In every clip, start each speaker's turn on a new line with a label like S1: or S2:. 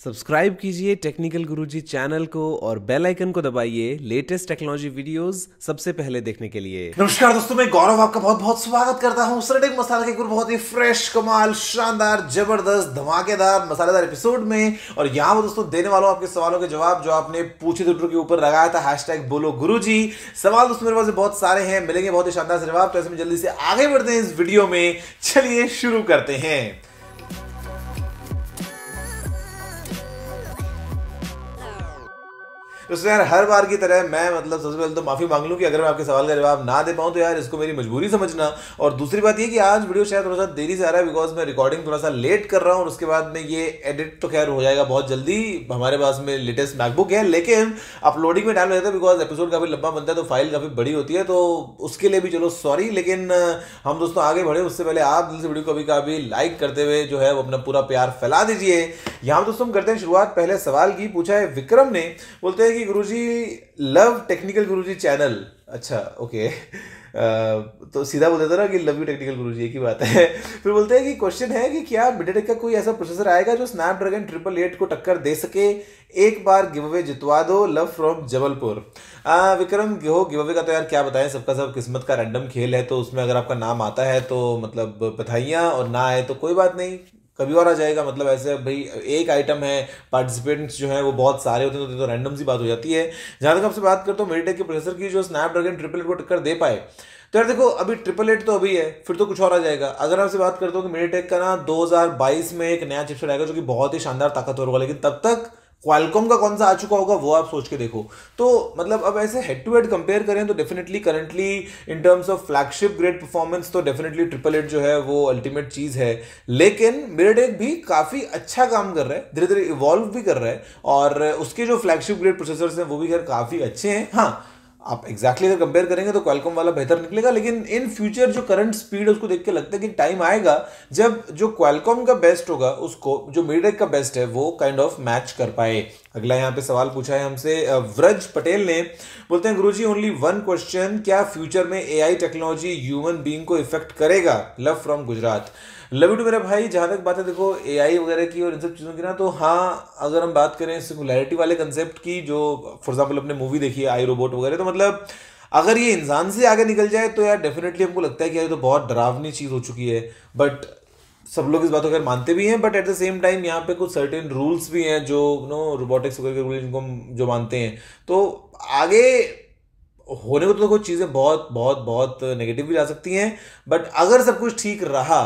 S1: Subscribe कीजिए technical Guruji channel को और बेल आइकन को दबाइए लेटेस्ट टेक्नोलॉजी वीडियोस सबसे पहले देखने के लिए।
S2: नमस्कार दोस्तों, मैं गौरव आपका बहुत बहुत स्वागत करता हूँ। सरडेक मसाला के बहुत ही फ्रेश कमाल, शानदार, ज़बरदस्त, धमाकेदार, मसालेदार एपिसोड में और यहाँ पर दोस्तों देने वालों आपके सवालों के जवाब जो आपने पूछे ट्विटर के ऊपर लगाया था हैश बोलो गुरु सवाल दोस्तों मेरे पास बहुत सारे हैं, मिलेंगे बहुत ही शानदार जवाब। तो ऐसे में जल्दी से आगे बढ़ते हैं इस वीडियो में। चलिए शुरू करते हैं। तो यार हर बार की तरह मैं मतलब सबसे पहले तो माफ़ी मांग लूँ कि अगर मैं आपके सवाल का जवाब ना दे पाऊँ तो यार इसको मेरी मजबूरी समझना। और दूसरी बात ये कि आज वीडियो शायद थोड़ा सा देरी से आ रहा है बिकॉज़ मैं रिकॉर्डिंग थोड़ा सा लेट कर रहा हूँ और उसके बाद में ये एडिट तो खैर हो जाएगा बहुत जल्दी। हमारे पास में लेटेस्ट मैकबुक है, लेकिन अपलोडिंग में टाइम लगता है बिकॉज़ एपिसोड काफ़ी लंबा बनता है तो फ़ाइल काफ़ी बड़ी होती है तो उसके लिए भी चलो सॉरी लेकिन हम दोस्तों आगे बढ़े। उससे पहले आप दिल से वीडियो को अभी का लाइक करते हुए जो है वो अपना पूरा प्यार फैला दीजिए। यहाँ दोस्तों हम करते हैं शुरुआत। पहले सवाल की पूछा है विक्रम ने, बोलते हैं Guruji love technical Guruji channel अच्छा ओके तो सीधा बोल देता ना कि लव यू टेक्निकल गुरु जी की बात है। फिर बोलते हैं कि क्वेश्चन है कि क्या मिडेटेक का कोई ऐसा प्रोसेसर आएगा जो स्नैपड्रैगन ट्रिपल एट को टक्कर दे सके? एक बार गिव अवे जितवा दो लव फ्रॉम जबलपुर। विक्रम, हो गिव अवे का तो यार क्या बताएँ, सबका सब किस्मत का रैंडम खेल है तो उसमें अगर आपका नाम आता है तो मतलब बधाइयाँ, और ना आए तो कोई बात नहीं। कभी और आ जाएगा मतलब ऐसे भाई एक आइटम है पार्टिसिपेंट्स जो है वो बहुत सारे होते हैं तो, तो रैंडम सी बात हो जाती है। जहाँ तक आपसे बात करता हूँ मेडिटेक के प्रोसेसर की जो स्नैपड्रैगन ट्रिपल एट को टक्कर दे पाए तो यार देखो अभी ट्रिपल एट तो अभी है फिर तो कुछ और आ जाएगा। अगर आपसे बात करता हूँ कि मेडिटेक का ना 2022 में एक नया चिपसेट आएगा जो कि बहुत ही शानदार ताकतवर होगा लेकिन तब तक क्वालकॉम का कौन सा आ चुका होगा, वो आप सोच के देखो। तो मतलब अब ऐसे हेड टू हेड कंपेयर करें तो definitely currently in terms of flagship grade performance तो डेफिनेटली ट्रिपल एट जो है, वो अल्टीमेट चीज़ है। लेकिन मिरेटेक भी काफ़ी अच्छा काम कर रहा है धीरे धीरे इवॉल्व भी कर रहा है और उसके जो फ्लैगशिप ग्रेड प्रोसेसर्स हैं, वो भी खैर काफ़ी अच्छे हैं। हाँ आप एग्जैक्टली अगर कंपेयर करेंगे तो क्वालकॉम वाला बेहतर निकलेगा, लेकिन इन फ्यूचर जो करंट स्पीड है, उसको देख के लगता है कि टाइम आएगा, जब जो क्वालकॉम का बेस्ट होगा, उसको, जो मीडियक का बेस्ट है, वो काइंड ऑफ़ मैच कर पाए। अगला यहाँ पे सवाल पूछा है हमसे व्रज पटेल ने, बोलते हैं, गुरुजी ओनली वन क्वेश्चन क्या फ्यूचर में एआई टेक्नोलॉजी ह्यूमन बींग को इफ़ेक्ट करेगा? Love from Gujarat love to मेरे भाई, जहाँ तक बात है, देखो एआई वगैरह की और इन सब चीज़ों की ना तो हाँ अगर हम बात करें सिंगुलैरिटी वाले कंसेप्ट की, जो फॉर एग्ज़ाम्पल अपने मूवी देखी है आई रोबोट वगैरह तो मतलब अगर ये इंसान से आगे निकल जाए तो यार डेफिनेटली हमको लगता है कि यार तो बहुत डरावनी चीज़ हो चुकी है। बट सब लोग इस बात को अगर मानते भी हैं but at the same time यहाँ पे कुछ सर्टेन रूल्स भी हैं, जो नो रोबोटिक्स वगैरह के रूल जिनको हम, जो मानते हैं। तो आगे होने को तो कुछ चीज़ें बहुत बहुत बहुत नेगेटिव भी जा सकती हैं बट अगर सब कुछ ठीक रहा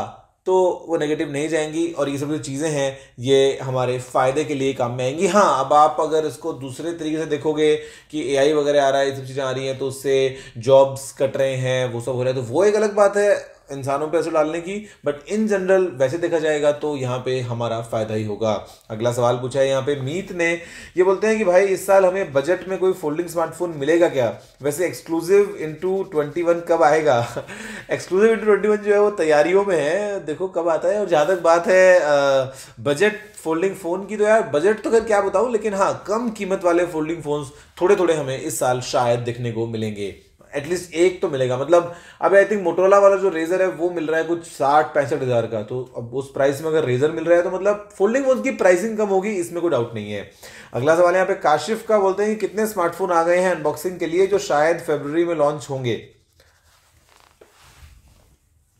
S2: तो वो नेगेटिव नहीं जाएँगी और ये सब जो चीज़ें हैं, ये हमारे फ़ायदे के लिए काम में आएँगी। हाँ अब आप अगर इसको दूसरे तरीके से देखोगे कि एआई वगैरह आ रहा है, ये सब चीज़ें आ रही हैं तो उससे जॉब्स कट रहे हैं, वो सब हो रहा है तो वो एक अलग बात है। इंसानों पे असर डालने की बट इन जनरल वैसे देखा जाएगा तो यहाँ पे हमारा फ़ायदा ही होगा। अगला सवाल पूछा है यहाँ पे, मीत ने ये बोलते हैं कि भाई इस साल हमें बजट में कोई फोल्डिंग स्मार्टफ़ोन मिलेगा क्या? वैसे एक्सक्लूसिव इंटू ट्वेंटी वन कब आएगा? एक्सक्लूसिव इंटू ट्वेंटी वन जो है वो तैयारियों में है। देखो कब आता है और जहाँ तक बात है बजट फोल्डिंग फ़ोन की तो यार बजट तो खैर क्या बताऊँ, लेकिन हाँ कम कीमत वाले फोल्डिंग फोन्स थोड़े थोड़े हमें इस साल शायद देखने को मिलेंगे। एटलीस्ट एक तो मिलेगा। मतलब अब आई थिंक मोटोला वाला जो रेजर है, वो मिल रहा है कुछ साठ पैंसठ हज़ार का। तो अब उस प्राइस में अगर रेजर मिल रहा है तो मतलब फोल्डिंग फ़ोन की प्राइसिंग कम होगी, इसमें कोई डाउट नहीं है। अगला सवाल यहाँ पे काशिफ का बोलते हैं कि कितने स्मार्टफ़ोन आ गए हैं अनबॉक्सिंग के लिए, जो शायद फेबर में लॉन्च होंगे?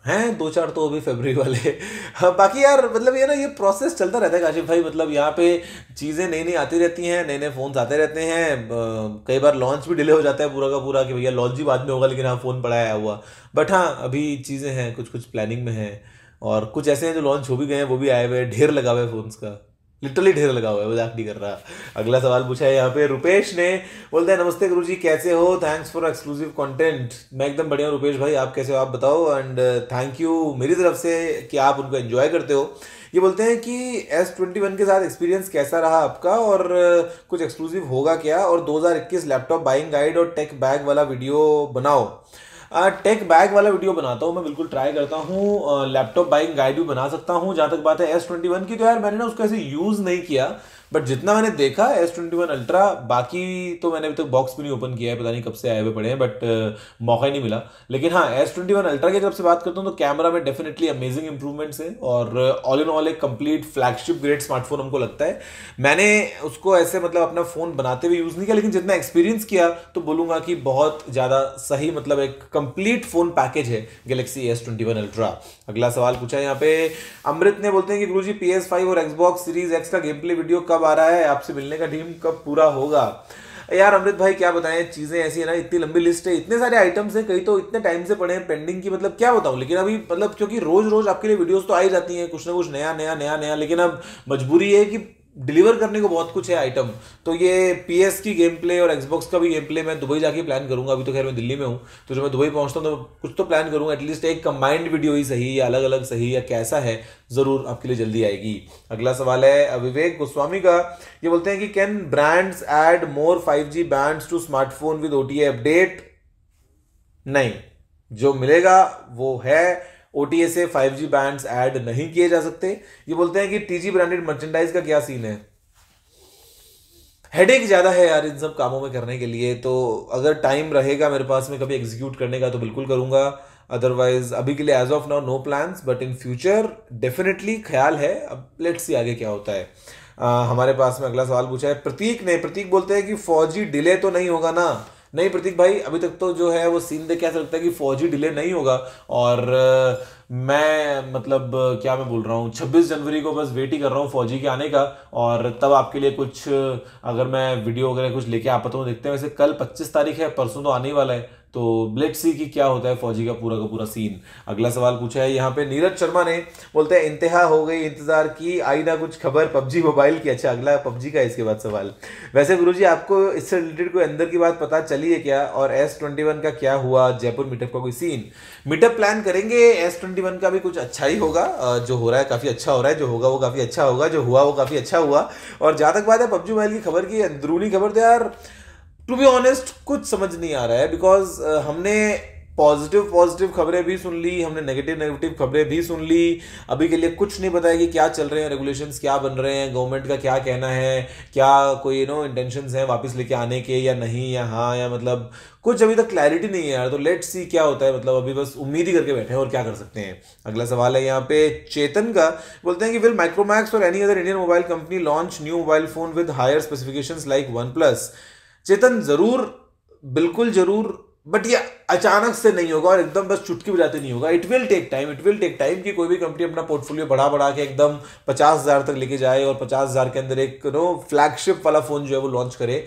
S2: हैं? दो चार तो अभी फेबररी वाले। हाँ बाकी यार मतलब ये ना, ये प्रोसेस चलता रहता है काशिफ भाई मतलब यहाँ पे चीज़ें नई नई आती रहती हैं नए नए फ़ोन्स आते रहते हैं कई बार लॉन्च भी डिले हो जाता है पूरा का पूरा कि भैया लॉन्च ही बाद में होगा, लेकिन हाँ फ़ोन पड़ा आया हुआ। बट हाँ अभी चीज़ें हैं कुछ कुछ प्लानिंग में हैं, और कुछ ऐसे हैं जो लॉन्च हो भी गए हैं, वो भी आए हुए ढेर लगा हुआ है फ़ोन्स का। लिटरली ढेर लगा हुआ है मज़ाक नहीं कर रहा। अगला सवाल पूछा है यहाँ पे रुपेश ने बोलते हैं नमस्ते गुरु जी कैसे हो? थैंक्स फॉर एक्सक्लूसिव कंटेंट मैं एकदम बढ़िया रुपेश भाई आप कैसे हो? आप बताओ एंड थैंक यू मेरी तरफ़ से कि आप उनको एंजॉय करते हो। ये बोलते हैं कि एस ट्वेंटी वन के साथ एक्सपीरियंस कैसा रहा आपका? और uh, कुछ एक्सक्लूसिव होगा क्या? और 2021 लैपटॉप बाइंग गाइड और टेक बैग वाला वीडियो बनाओ। टेक बैग वाला वीडियो बनाता हूँ, मैं बिल्कुल ट्राई करता हूँ लैपटॉप बाइक गाइड भी बना सकता हूँ, जहाँ तक बात है एस ट्वेंटी वन की तो यार मैंने ना उसको ऐसे यूज़ नहीं किया। बट जितना मैंने देखा एस ट्वेंटी वन अल्ट्रा बाकी तो मैंने अभी तक तो बॉक्स भी नहीं ओपन किया है, पता नहीं कब से आए हुए पड़े हैं बट मौका ही नहीं मिला। लेकिन हाँ एस ट्वेंटी वन अल्ट्रा की जब से बात करता हूँ तो कैमरा में डेफिनेटली अमेजिंग इंप्रूवमेंट्स है और ऑल इन ऑल एक कंप्लीट फ्लैगशिप ग्रेड स्मार्टफ़ोन हमको लगता है। मैंने उसको ऐसे मतलब अपना फ़ोन बनाते हुए यूज़ नहीं किया, लेकिन जितना एक्सपीरियंस किया तो बोलूँगा कि बहुत ज़्यादा सही मतलब एक कंप्लीट फ़ोन पैकेज है Galaxy S twenty one ultra अगला सवाल पूछा यहाँ पे। अमृत ने बोलते हैं कि Guru ji P S five और एक्सबॉक्स सीरीज़ एक्स का गेम प्ले वीडियो कब आ रहा है, आपसे मिलने का टीम कब पूरा होगा? यार, अमृत भाई, क्या बताएँ, चीज़ें ऐसी है ना, इतनी लंबी लिस्ट है, इतने सारे आइटम्स हैं कई तो इतने टाइम से पड़े हैं पेंडिंग की मतलब क्या बताऊँ? लेकिन अभी मतलब क्योंकि रोज रोज आपके लिए वीडियोस तो आई जाती हैं, कुछ ना कुछ नया नया नया नया, लेकिन अब मजबूरी है कि डिलीवर करने को बहुत कुछ है आइटम। तो ये पी एस की गेम प्ले और एक्सबॉक्स का भी गेम प्ले मैं दुबई जाके प्लान करूँगा। अभी तो खैर मैं दिल्ली में हूँ तो जब मैं दुबई पहुँचता हूँ तो कुछ तो प्लान करूँगा। एटलीस्ट एक कंबाइंड वीडियो ही सही या अलग अलग सही या कैसा है, ज़रूर आपके लिए जल्दी आएगी। अगला सवाल है विवेक गोस्वामी का। ये बोलते हैं कि can brands add more five G band to smartphone with OTA update नहीं। जो मिलेगा वो है ओटीए से 5G बैंड्स ऐड नहीं किए जा सकते। ये बोलते हैं कि टी जी ब्रांडेड मर्चेंडाइज का क्या सीन है? हेडेक ज़्यादा है यार इन सब कामों में करने के लिए तो अगर टाइम रहेगा मेरे पास में कभी एग्जीक्यूट करने का तो बिल्कुल करूँगा। अदरवाइज़ अभी के लिए as of now no plans but in future definitely ख्याल है। अब लेट्स सी आगे क्या होता है। आ, हमारे पास में अगला सवाल पूछा है। प्रतीक ने प्रतीक बोलते हैं कि फौजी डिले तो नहीं होगा ना। नहीं, प्रतीक भाई, अभी तक तो जो है वो सीन देख ऐसा लगता है कि फौजी डिले नहीं होगा। और मैं मतलब क्या मैं बोल रहा हूँ 26 जनवरी को बस वेट ही कर रहा हूँ फौजी के आने का। और तब आपके लिए कुछ, अगर मैं वीडियो वगैरह कुछ लेके आ पाता हूँ, देखते हैं। वैसे कल 25 तारीख है, परसों तो आने ही वाला है। तो ब्लेट सी की क्या होता है? फौजी का पूरा का पूरा सीन अगला सवाल पूछा है यहाँ पे नीरज शर्मा ने। बोलते हैं, इंतहा हो गई इंतज़ार की, आई ना कुछ खबर पबजी मोबाइल की। अच्छा अगला पबजी का इसके बाद सवाल। वैसे गुरुजी, आपको इससे रिलेटेड कोई अंदर की बात पता चली है क्या? और एस ट्वेंटी वन का क्या हुआ? जयपुर मीटअप का कोई सीन मीटअप प्लान करेंगे एस ट्वेंटी वन का भी कुछ अच्छा ही होगा। जो हो रहा है काफ़ी अच्छा हो रहा है, जो होगा वो काफ़ी अच्छा होगा, जो हुआ वो काफ़ी अच्छा हुआ। और जहाँ तक बात है, पबजी मोबाइल की खबर की, अंदरूनी खबर तो यार टू बी ऑनेस्ट कुछ समझ नहीं आ रहा है बिकॉज़ uh, हमने पॉजिटिव पॉजिटिव खबरें भी सुन ली हमने नेगेटिव नेगेटिव खबरें भी सुन ली। अभी के लिए कुछ नहीं बताया कि क्या चल रहे हैं रेगुलेशंस क्या बन रहे हैं गवर्नमेंट का क्या कहना है क्या कोई यू नो इंटेंशन है वापस लेके आने के या नहीं या हाँ या मतलब कुछ अभी तक क्लैरिटी नहीं है यार। तो लेट सी क्या होता है मतलब अभी बस उम्मीद ही करके बैठे हैं और क्या कर सकते हैं। अगला सवाल है यहाँ पे चेतन का। बोलते हैं कि विल माइक्रोमैक्स और any other Indian mobile company launch new mobile phone with higher specification like one plus Chetan ज़रूर, बिल्कुल ज़रूर बट ये अचानक से नहीं होगा और एकदम बस चुटकी बजाते नहीं होगा। It will take time it will take time कि कोई भी कंपनी अपना पोर्टफोलियो बढ़ा बढ़ा के एकदम पचास हज़ार तक लेके जाए और पचास हज़ार के अंदर एक नो फ्लैगशिप वाला फ़ोन जो है वो लॉन्च करे।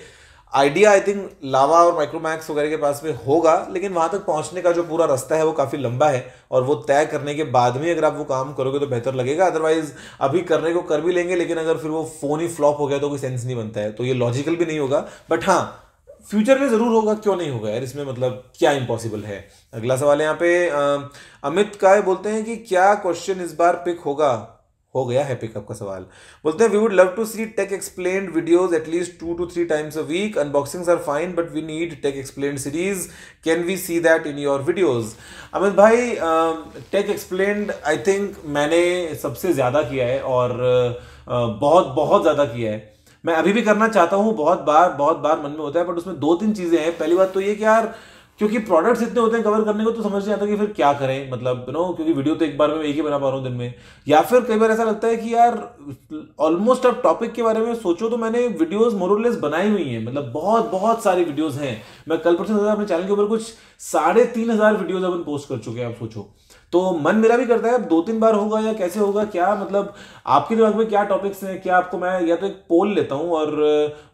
S2: आइडिया आई थिंक लावा और माइक्रोमैक्स वगैरह के पास में होगा, लेकिन वहाँ तक पहुँचने का जो पूरा रास्ता है, वो काफ़ी लंबा है, और वो तय करने के बाद में अगर आप वो काम करोगे तो बेहतर लगेगा। अदरवाइज़ अभी करने को कर भी लेंगे, लेकिन अगर फिर वो फ़ोन ही फ्लॉप हो गया तो कोई सेंस नहीं बनता है। तो ये लॉजिकल भी नहीं होगा बट हाँ फ्यूचर में ज़रूर होगा, क्यों नहीं होगा यार? इसमें मतलब क्या इम्पॉसिबल है? अगला सवाल यहाँ पे अमित काय बोलते हैं कि क्या क्वेश्चन इस बार पिक होगा? हो गया है पिकअप का सवाल। बोलते हैं we would love to see tech explain videos at least two two three times a week unboxings are fine but we need tech explain series can we see that in your videos Amit भाई tech explain I think मैंने सबसे ज़्यादा किया है और uh, बहुत बहुत ज़्यादा किया है। मैं अभी भी करना चाहता हूँ बहुत बार बहुत बार मन में होता है बट उसमें दो तीन चीज़ें हैं। पहली बात तो ये कि यार क्योंकि प्रोडक्ट्स इतने होते हैं कवर करने को तो समझ नहीं आता कि फिर क्या करें। मतलब यू नो क्योंकि वीडियो तो एक बार में एक ही बना पा रहा हूँ दिन में। या फिर कई बार ऐसा लगता है कि यार ऑलमोस्ट अब टॉपिक के बारे में सोचो तो मैंने वीडियोस मोरलेस बनाई हुई हैं। मतलब बहुत बहुत सारी वीडियोज़ हैं। मैं कल परसों अपने चैनल के ऊपर कुछ साढ़े तीन हज़ार वीडियोज़ अपन पोस्ट कर चुके हैं, आप सोचो। तो मन मेरा भी करता है, अब दो तीन बार होगा या कैसे होगा, क्या मतलब आपके दिमाग में क्या टॉपिक्स हैं, क्या आपको मैं या तो एक पोल लेता हूँ और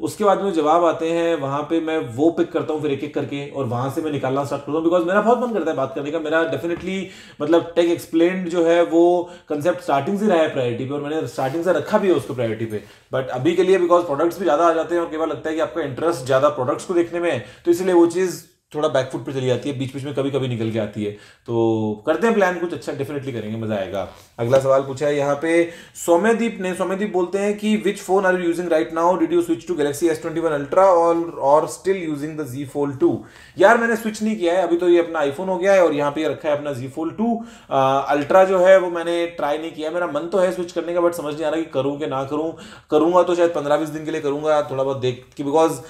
S2: उसके बाद में जवाब आते हैं, वहाँ पे मैं वो पिक करता हूँ, फिर एक एक करके और वहाँ से मैं निकालना स्टार्ट करता हूँ बिकॉज़ मेरा बहुत मन करता है बात करने का, मेरा डेफिनेटली मतलब टेक एक्सप्लेन जो है, वो कंसेप्ट स्टार्टिंग से रहा है प्रायोरिटी पे और मैंने स्टार्टिंग से रखा भी है उसको प्रायोरिटी पे। बट अभी के लिए बिकॉज़ प्रोडक्ट्स भी ज़्यादा आ जाते हैं और बार लगता है कि आपका इंटरेस्ट ज़्यादा प्रोडक्ट्स को देखने में तो इसलिए वो चीज़ थोड़ा बैकफुट पे चली जाती है बीच बीच में कभी कभी निकल के आती है। तो करते हैं प्लान कुछ अच्छा डेफिनेटली करेंगे, मज़ा आएगा। अगला सवाल पूछा है यहाँ पे, सौम्यदीप ने, सौम्यदीप बोलते हैं कि which phone are you using right now did you switch to Galaxy S twenty one ultra और और स्टिल यूजिंग द जी फोल टू यार, मैंने स्विच नहीं किया है, अभी तो ये अपना आईफोन हो गया है और यहाँ पे रखा है अपना जी फोल टू अल्ट्रा जो है वो मैंने ट्राई नहीं किया मेरा मन तो है स्विच करने का बट समझ नहीं आ रहा कि करूँ कि ना करूँ। करूँगा तो शायद पंद्रह बीस दिन के लिए करूँगा, थोड़ा बहुत देख, कि बिकॉज़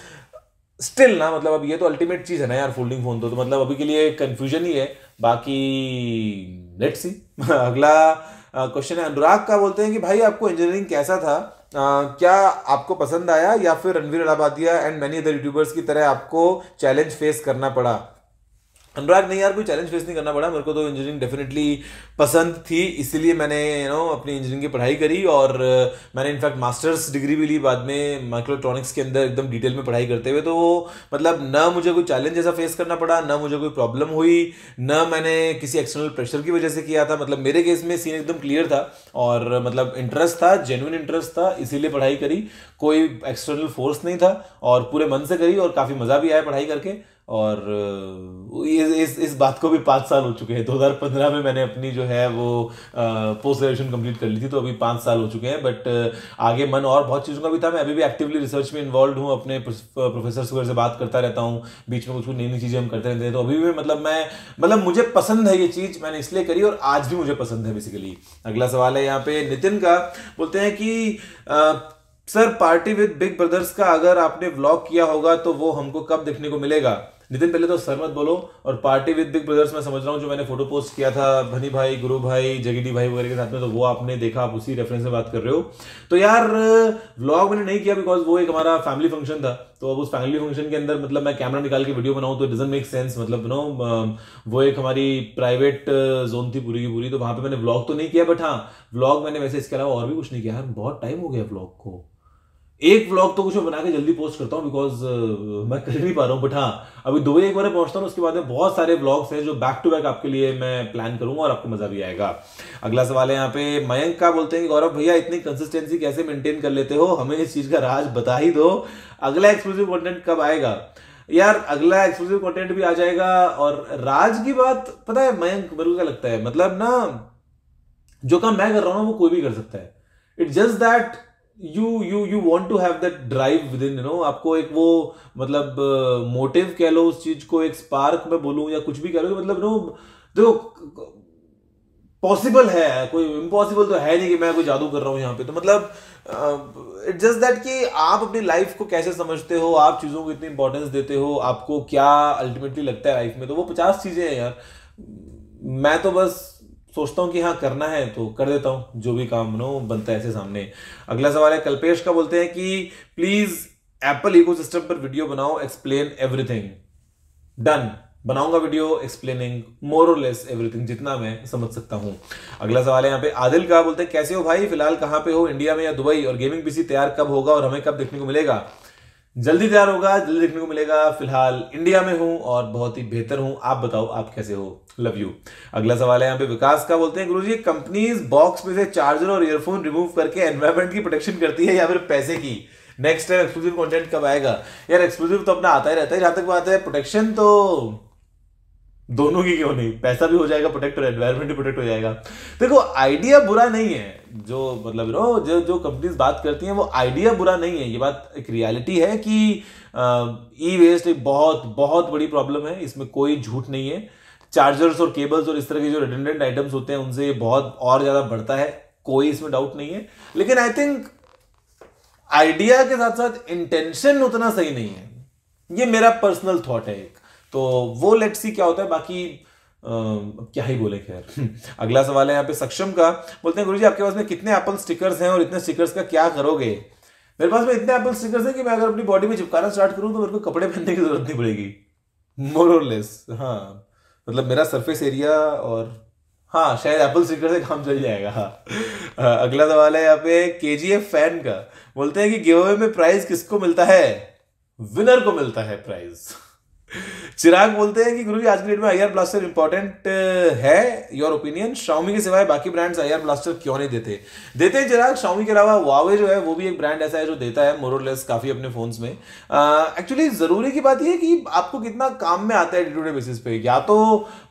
S2: स्टिल ना मतलब अब ये तो अल्टीमेट चीज़ है ना यार फोल्डिंग फ़ोन तो, तो मतलब अभी के लिए कंफ्यूजन ही है। बाकी लेट्स सी अगला क्वेश्चन है अनुराग का बोलते हैं कि भाई आपको इंजीनियरिंग कैसा था? Uh, क्या आपको पसंद आया या फिर Ranveer Allahbadia and many other YouTubers की तरह आपको चैलेंज फेस करना पड़ा? अनुराग नहीं यार कोई चैलेंज फेस नहीं करना पड़ा। मेरे को तो इंजीनियरिंग डेफिनेटली पसंद थी इसीलिए मैंने यू नो अपनी इंजीनियरिंग की पढ़ाई करी और uh, मैंने इनफैक्ट मास्टर्स डिग्री भी ली बाद में माइक्रोट्रॉनिक्स के अंदर एकदम डिटेल में पढ़ाई करते हुए। तो वो मतलब न मुझे कोई चैलेंज ऐसा फेस करना पड़ा न मुझे कोई प्रॉब्लम हुई न मैंने किसी एक्सटर्नल प्रेशर की वजह से किया था। मतलब मेरे केस में सीन एकदम क्लियर था और मतलब इंटरेस्ट था जेन्यून इंटरेस्ट था इसीलिए पढ़ाई करी। कोई एक्सटर्नल फोर्स नहीं था और पूरे मन से करी और काफ़ी मज़ा भी आया पढ़ाई करके। और इस इस इस बात को भी पाँच साल हो चुके हैं। 2015 में मैंने अपनी जो है वो पोस्ट ग्रेजुएशन कंप्लीट कर ली थी तो अभी पाँच साल हो चुके हैं। बट आगे मन और बहुत चीज़ों का भी था। मैं अभी भी एक्टिवली रिसर्च में इन्वॉल्व हूँ, अपने प्रोफेसर वगैरह से बात करता रहता हूँ। बीच में कुछ कुछ नई नई चीज़ें हम करते रहते हैं। तो अभी भी मतलब मैं मतलब मुझे पसंद है ये चीज़, मैंने इसलिए करी और आज भी मुझे पसंद है बेसिकली अगला सवाल है यहाँ पे नितिन का। बोलते हैं कि sir party with big brothers का अगर आपने व्लॉग किया होगा तो वो हमको कब देखने को मिलेगा? नितिन, पहले तो सर मत बोलो और पार्टी विद बिग ब्रदर्स मैं समझ रहा हूँ, जो मैंने फ़ोटो पोस्ट किया था, भनी भाई, गुरु भाई, जगीडी भाई वगैरह के साथ में तो वो आपने देखा, आप उसी रेफरेंस में बात कर रहे हो। तो यार व्लॉग मैंने नहीं किया बिकॉज़ वो एक हमारा फैमिली फ़ंक्शन था। तो अब उस फैमिली फ़ंक्शन के अंदर मतलब मैं कैमरा निकाल के वीडियो बनाऊँ तो डजेंट मेक सेंस मतलब नो वो एक हमारी प्राइवेट जोन थी पूरी की पूरी तो वहाँ पर मैंने व्लॉग तो नहीं किया बट हाँ व्लॉग मैंने वैसे इसके अलावा और भी कुछ नहीं किया। यार, बहुत टाइम हो गया व्लॉग को। एक व्लॉग तो कुछ बना के जल्दी पोस्ट करता हूँ बिकॉज़ uh, मैं कर नहीं पा रहा हूँ बट हाँ अभी दुबई एक बार पहुँचता हूँ उसके बाद में बहुत सारे व्लॉग्स हैं जो बैक टू बैक आपके लिए मैं प्लान करूँगा और आपको मज़ा भी आएगा। अगला सवाल है यहाँ पे मयंक का बोलते हैं गौरव भैया इतनी कंसिस्टेंसी कैसे मेंटेन कर लेते हो? हमें इस चीज़ का राज बता ही दो। अगला एक्सक्लूसिव कॉन्टेंट कब आएगा? यार अगला एक्सक्लूसिव कॉन्टेंट भी आ जाएगा और राज की बात पता है मयंक मेरे को क्या लगता है? मतलब ना जो काम मैं कर रहा हूँ वो कोई भी कर सकता है। It just that you you you want to have that drive with in you know आपको एक वो मतलब मोटिव uh, कह लो उस चीज़ को एक स्पार्क में बोलूँ या कुछ भी कह लो मतलब नो देखो पॉसिबल है कोई इम्पॉसिबल तो है नहीं कि मैं कोई जादू कर रहा हूँ यहाँ पे। तो मतलब इट जस्ट दैट कि आप अपनी लाइफ को कैसे समझते हो आप चीज़ों को इतनी इंपॉर्टेंस देते हो आपको क्या अल्टीमेटली लगता है लाइफ में? तो वो पचास चीज़ें हैं यार। मैं तो बस सोचता हूँ कि हाँ करना है तो कर देता हूँ, जो भी काम नो बनता है ऐसे सामने। अगला सवाल है, कल्पेश का बोलते हैं कि प्लीज़ एप्पल इकोसिस्टम पर वीडियो बनाओ एक्सप्लेन एवरीथिंग डन बनाऊँगा वीडियो एक्सप्लेनिंग मोर और लेस एवरीथिंग जितना मैं समझ सकता हूँ। अगला सवाल है, यहाँ पे आदिल का बोलते हैं, कैसे हो भाई? फ़िलहाल कहाँ पे हो? इंडिया में या दुबई? और गेमिंग पीसी तैयार कब होगा और हमें कब देखने को मिलेगा? जल्दी तैयार होगा, जल्दी देखने को मिलेगा, फ़िलहाल इंडिया में हूँ और बहुत ही बेहतर हूँ। आप बताओ, आप कैसे हो? लव यू अगला सवाल है यहाँ पे, विकास का बोलते हैं, गुरुजी कंपनीज़ बॉक्स में से चार्जर और ईयरफोन रिमूव करके एनवायरमेंट की प्रोटेक्शन करती है या फिर पैसे की? नेक्स्ट टाइम एक्सक्लूसिव कंटेंट कब आएगा? यार एक्सक्लूसिव तो अपना आता ही रहता है, जहाँ तक बात है प्रोटेक्शन तो दोनों की क्यों नहीं? पैसा भी हो जाएगा प्रोटेक्ट और एनवायरमेंट भी प्रोटेक्ट हो जाएगा। देखो आइडिया बुरा नहीं है। जो मतलब नो जो जो कंपनीज़ बात करती हैं, वो आइडिया बुरा नहीं है। ये बात एक रियलिटी है कि ई वेस्ट एक बहुत बहुत बड़ी प्रॉब्लम है। इसमें कोई झूठ नहीं है। चार्जर्स और केबल्स और इस तरह के जो रिटेंडेंट आइटम्स होते हैं उनसे बहुत और ज़्यादा बढ़ता है। कोई इसमें डाउट नहीं है। लेकिन आई थिंक आइडिया के साथ साथ इंटेंशन उतना सही नहीं है। ये मेरा पर्सनल थॉट है एक। तो वो लेट सी क्या होता है। बाकी आ, क्या ही बोले खैर। अगला सवाल है यहाँ पे सक्षम का। बोलते हैं गुरुजी आपके पास में कितने एप्पल स्टिकर्स हैं और इतने स्टिकर्स का क्या करोगे? मेरे पास में इतने एप्पल स्टिकर्स हैं कि मैं अगर अपनी बॉडी में चिपकाना स्टार्ट करूँ तो मेरे को कपड़े पहनने की ज़रूरत नहीं पड़ेगी। मोर और लेस हाँ। मतलब मेरा सरफेस एरिया और हाँ शायद एप्पल स्टिकर से काम चल जाएगा। हाँ अगला सवाल है यहाँ पे के जी एफ़ फ़ैन का। बोलते हैं कि गिव में प्राइज किसको मिलता है? विनर को मिलता है प्राइज चिराग बोलते हैं कि गुरु जी आज की डेट में आईआर ब्लास्टर इंपॉर्टेंट है योर ओपिनियन शाओमी के सिवाय बाकी ब्रांड्स आईआर ब्लास्टर क्यों नहीं देते? देते हैं चिराग शाओमी के अलावा वावे जो है वो भी एक ब्रांड ऐसा है जो देता है मोरलेस काफ़ी अपने फोन्स में। एक्चुअली uh, ज़रूरी की बात यह कि आपको कितना काम में आता है डे टू डे बेसिस पे। या तो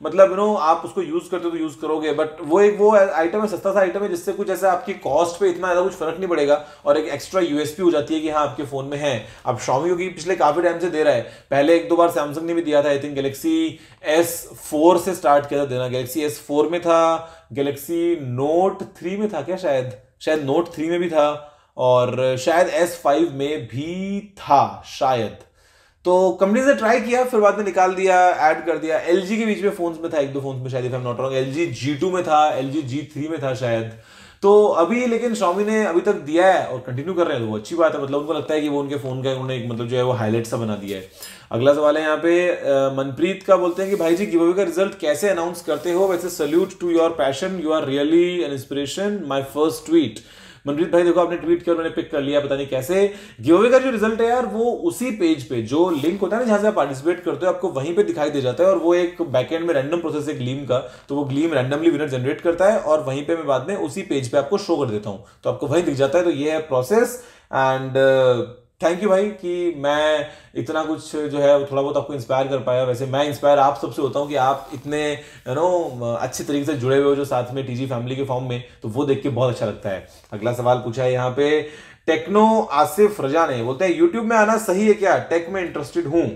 S2: मतलब यू नो आप उसको यूज़ करते हो तो यूज़ करोगे बट वो एक वो आइटम है सस्ता सा आइटम है जिससे कुछ ऐसा आपकी कॉस्ट पे इतना ज़्यादा कुछ फ़र्क नहीं पड़ेगा और एक एक्स्ट्रा यूएसपी हो जाती है कि हाँ आपके फ़ोन में है। अब शॉमी क्योंकि पिछले काफ़ी टाइम से दे रहा है पहले एक दो बार सैमसंग ने भी दिया था I think Galaxy S four से स्टार्ट किया था देना। गैलेक्सी एस फोर में था गैलेक्सी नोट थ्री में था क्या शायद? शायद नोट थ्री में भी था और शायद एस फाइव में भी था, शायद। तो कंपनी ने ट्राई किया, फिर बाद में निकाल दिया ऐड कर दिया। LG के बीच में फोन्स में था, एक दो फोन्स में शायद नॉट रॉन्ग एल जी में था एल जी में था शायद। तो अभी, लेकिन स्वामी ने अभी तक दिया है और कंटिन्यू कर रहे हैं वो अच्छी बात है मतलब उनको लगता है कि वो उनके फ़ोन का, उन्होंने एक मतलब जो है वो हाईलाइट सा बना दिया है। अगला सवाल है यहाँ पे मनप्रीत का बोलते हैं कि, भाई जी गिव का रिज़ल्ट कैसे अनाउंस करते हो? वैसे salute to your passion you are really an inspiration my first tweet Manpreet भाई, देखो, आपने ट्वीट किया, उन्होंने पिक कर लिया, पता नहीं कैसे। गिवे का जो रिज़ल्ट है यार, वो उसी पेज पे, जो लिंक होता है ना, जहाँ से आप पार्टिसिपेट करते हो, आपको वहीं पे दिखाई दे जाता है, और वो एक बैकएंड में रैंडम प्रोसेस है ग्लीम का तो वो ग्लीम रैंडमली विनर जनरेट करता है, और वहीं पे मैं बाद में उसी पेज पे आपको शो कर देता हूँ। तो आपको वहीं दिख जाता है तो ये है प्रोसेस एंड थैंक यू भाई कि मैं इतना कुछ जो है थोड़ा बहुत आपको इंस्पायर कर पाया। वैसे मैं इंस्पायर आप सबसे होता हूँ कि आप इतने यू नो अच्छे तरीके से जुड़े हुए हो जो साथ में टीजी फैमिली के फॉर्म में तो वो देख के बहुत अच्छा लगता है। अगला सवाल पूछा है यहाँ पे टेक्नो आसिफ रजा ने, बोलते हैं यूट्यूब में आना सही है क्या? टेक में इंटरेस्टेड हूँ।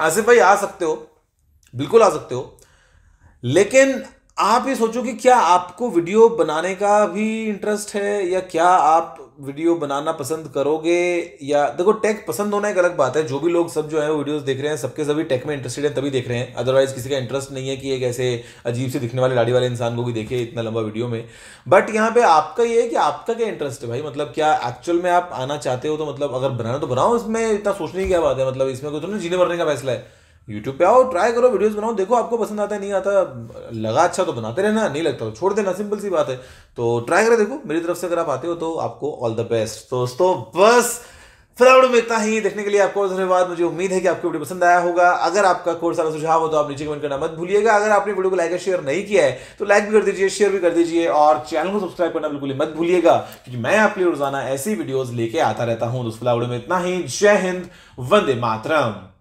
S2: आसिफ भाई, आ सकते हो। बिल्कुल आ सकते हो। लेकिन आप ये सोचो कि क्या आपको वीडियो बनाने का भी इंटरेस्ट है या क्या आप वीडियो बनाना पसंद करोगे या, देखो टेक पसंद होना एक अलग बात है। जो भी लोग सब जो है वीडियोस देख रहे हैं, सबके सभी टेक में इंटरेस्टेड है, तभी देख रहे हैं। अदरवाइज़ किसी का इंटरेस्ट नहीं है कि एक ऐसे अजीब से दिखने वाले गाड़ी वाले इंसान को भी देखे इतना लंबा वीडियो में। बट यहाँ पे आपका ये है कि आपका क्या इंटरेस्ट है भाई? मतलब क्या एक्चुअल में आप आना चाहते हो तो मतलब अगर बनाना तो बनाओ, इसमें इतना सोचने की क्या बात है? मतलब इसमें कोई तो जीने भरने का फैसला है। यूट्यूब पे आओ ट्राई करो वीडियोस बनाओ, देखो आपको पसंद आता है, नहीं आता, लगा अच्छा तो बनाते रहना, नहीं लगता तो छोड़ देना सिंपल सी बात है। तो ट्राई करें, देखो, मेरी तरफ़ से अगर आप आते हो तो आपको ऑल द बेस्ट तो दोस्तों, बस फ़िलहाल में इतना ही। देखने के लिए आपको धन्यवाद। मुझे उम्मीद है कि आपको वीडियो पसंद आया होगा। अगर आपका कोई सारा सुझाव हो तो आप नीचे कमेंट करना मत भूलिएगा। अगर आपने वीडियो को लाइक और शेयर नहीं किया है तो लाइक भी कर दीजिए शेयर भी कर दीजिए और चैनल को सब्सक्राइब करना बिल्कुल मत भूलिएगा, क्योंकि मैं आपके लिए रोज़ाना ऐसी वीडियोस लेके आता रहता हूँ। तो फ़िलहाल में इतना ही। जय हिंद, वंदे मातरम।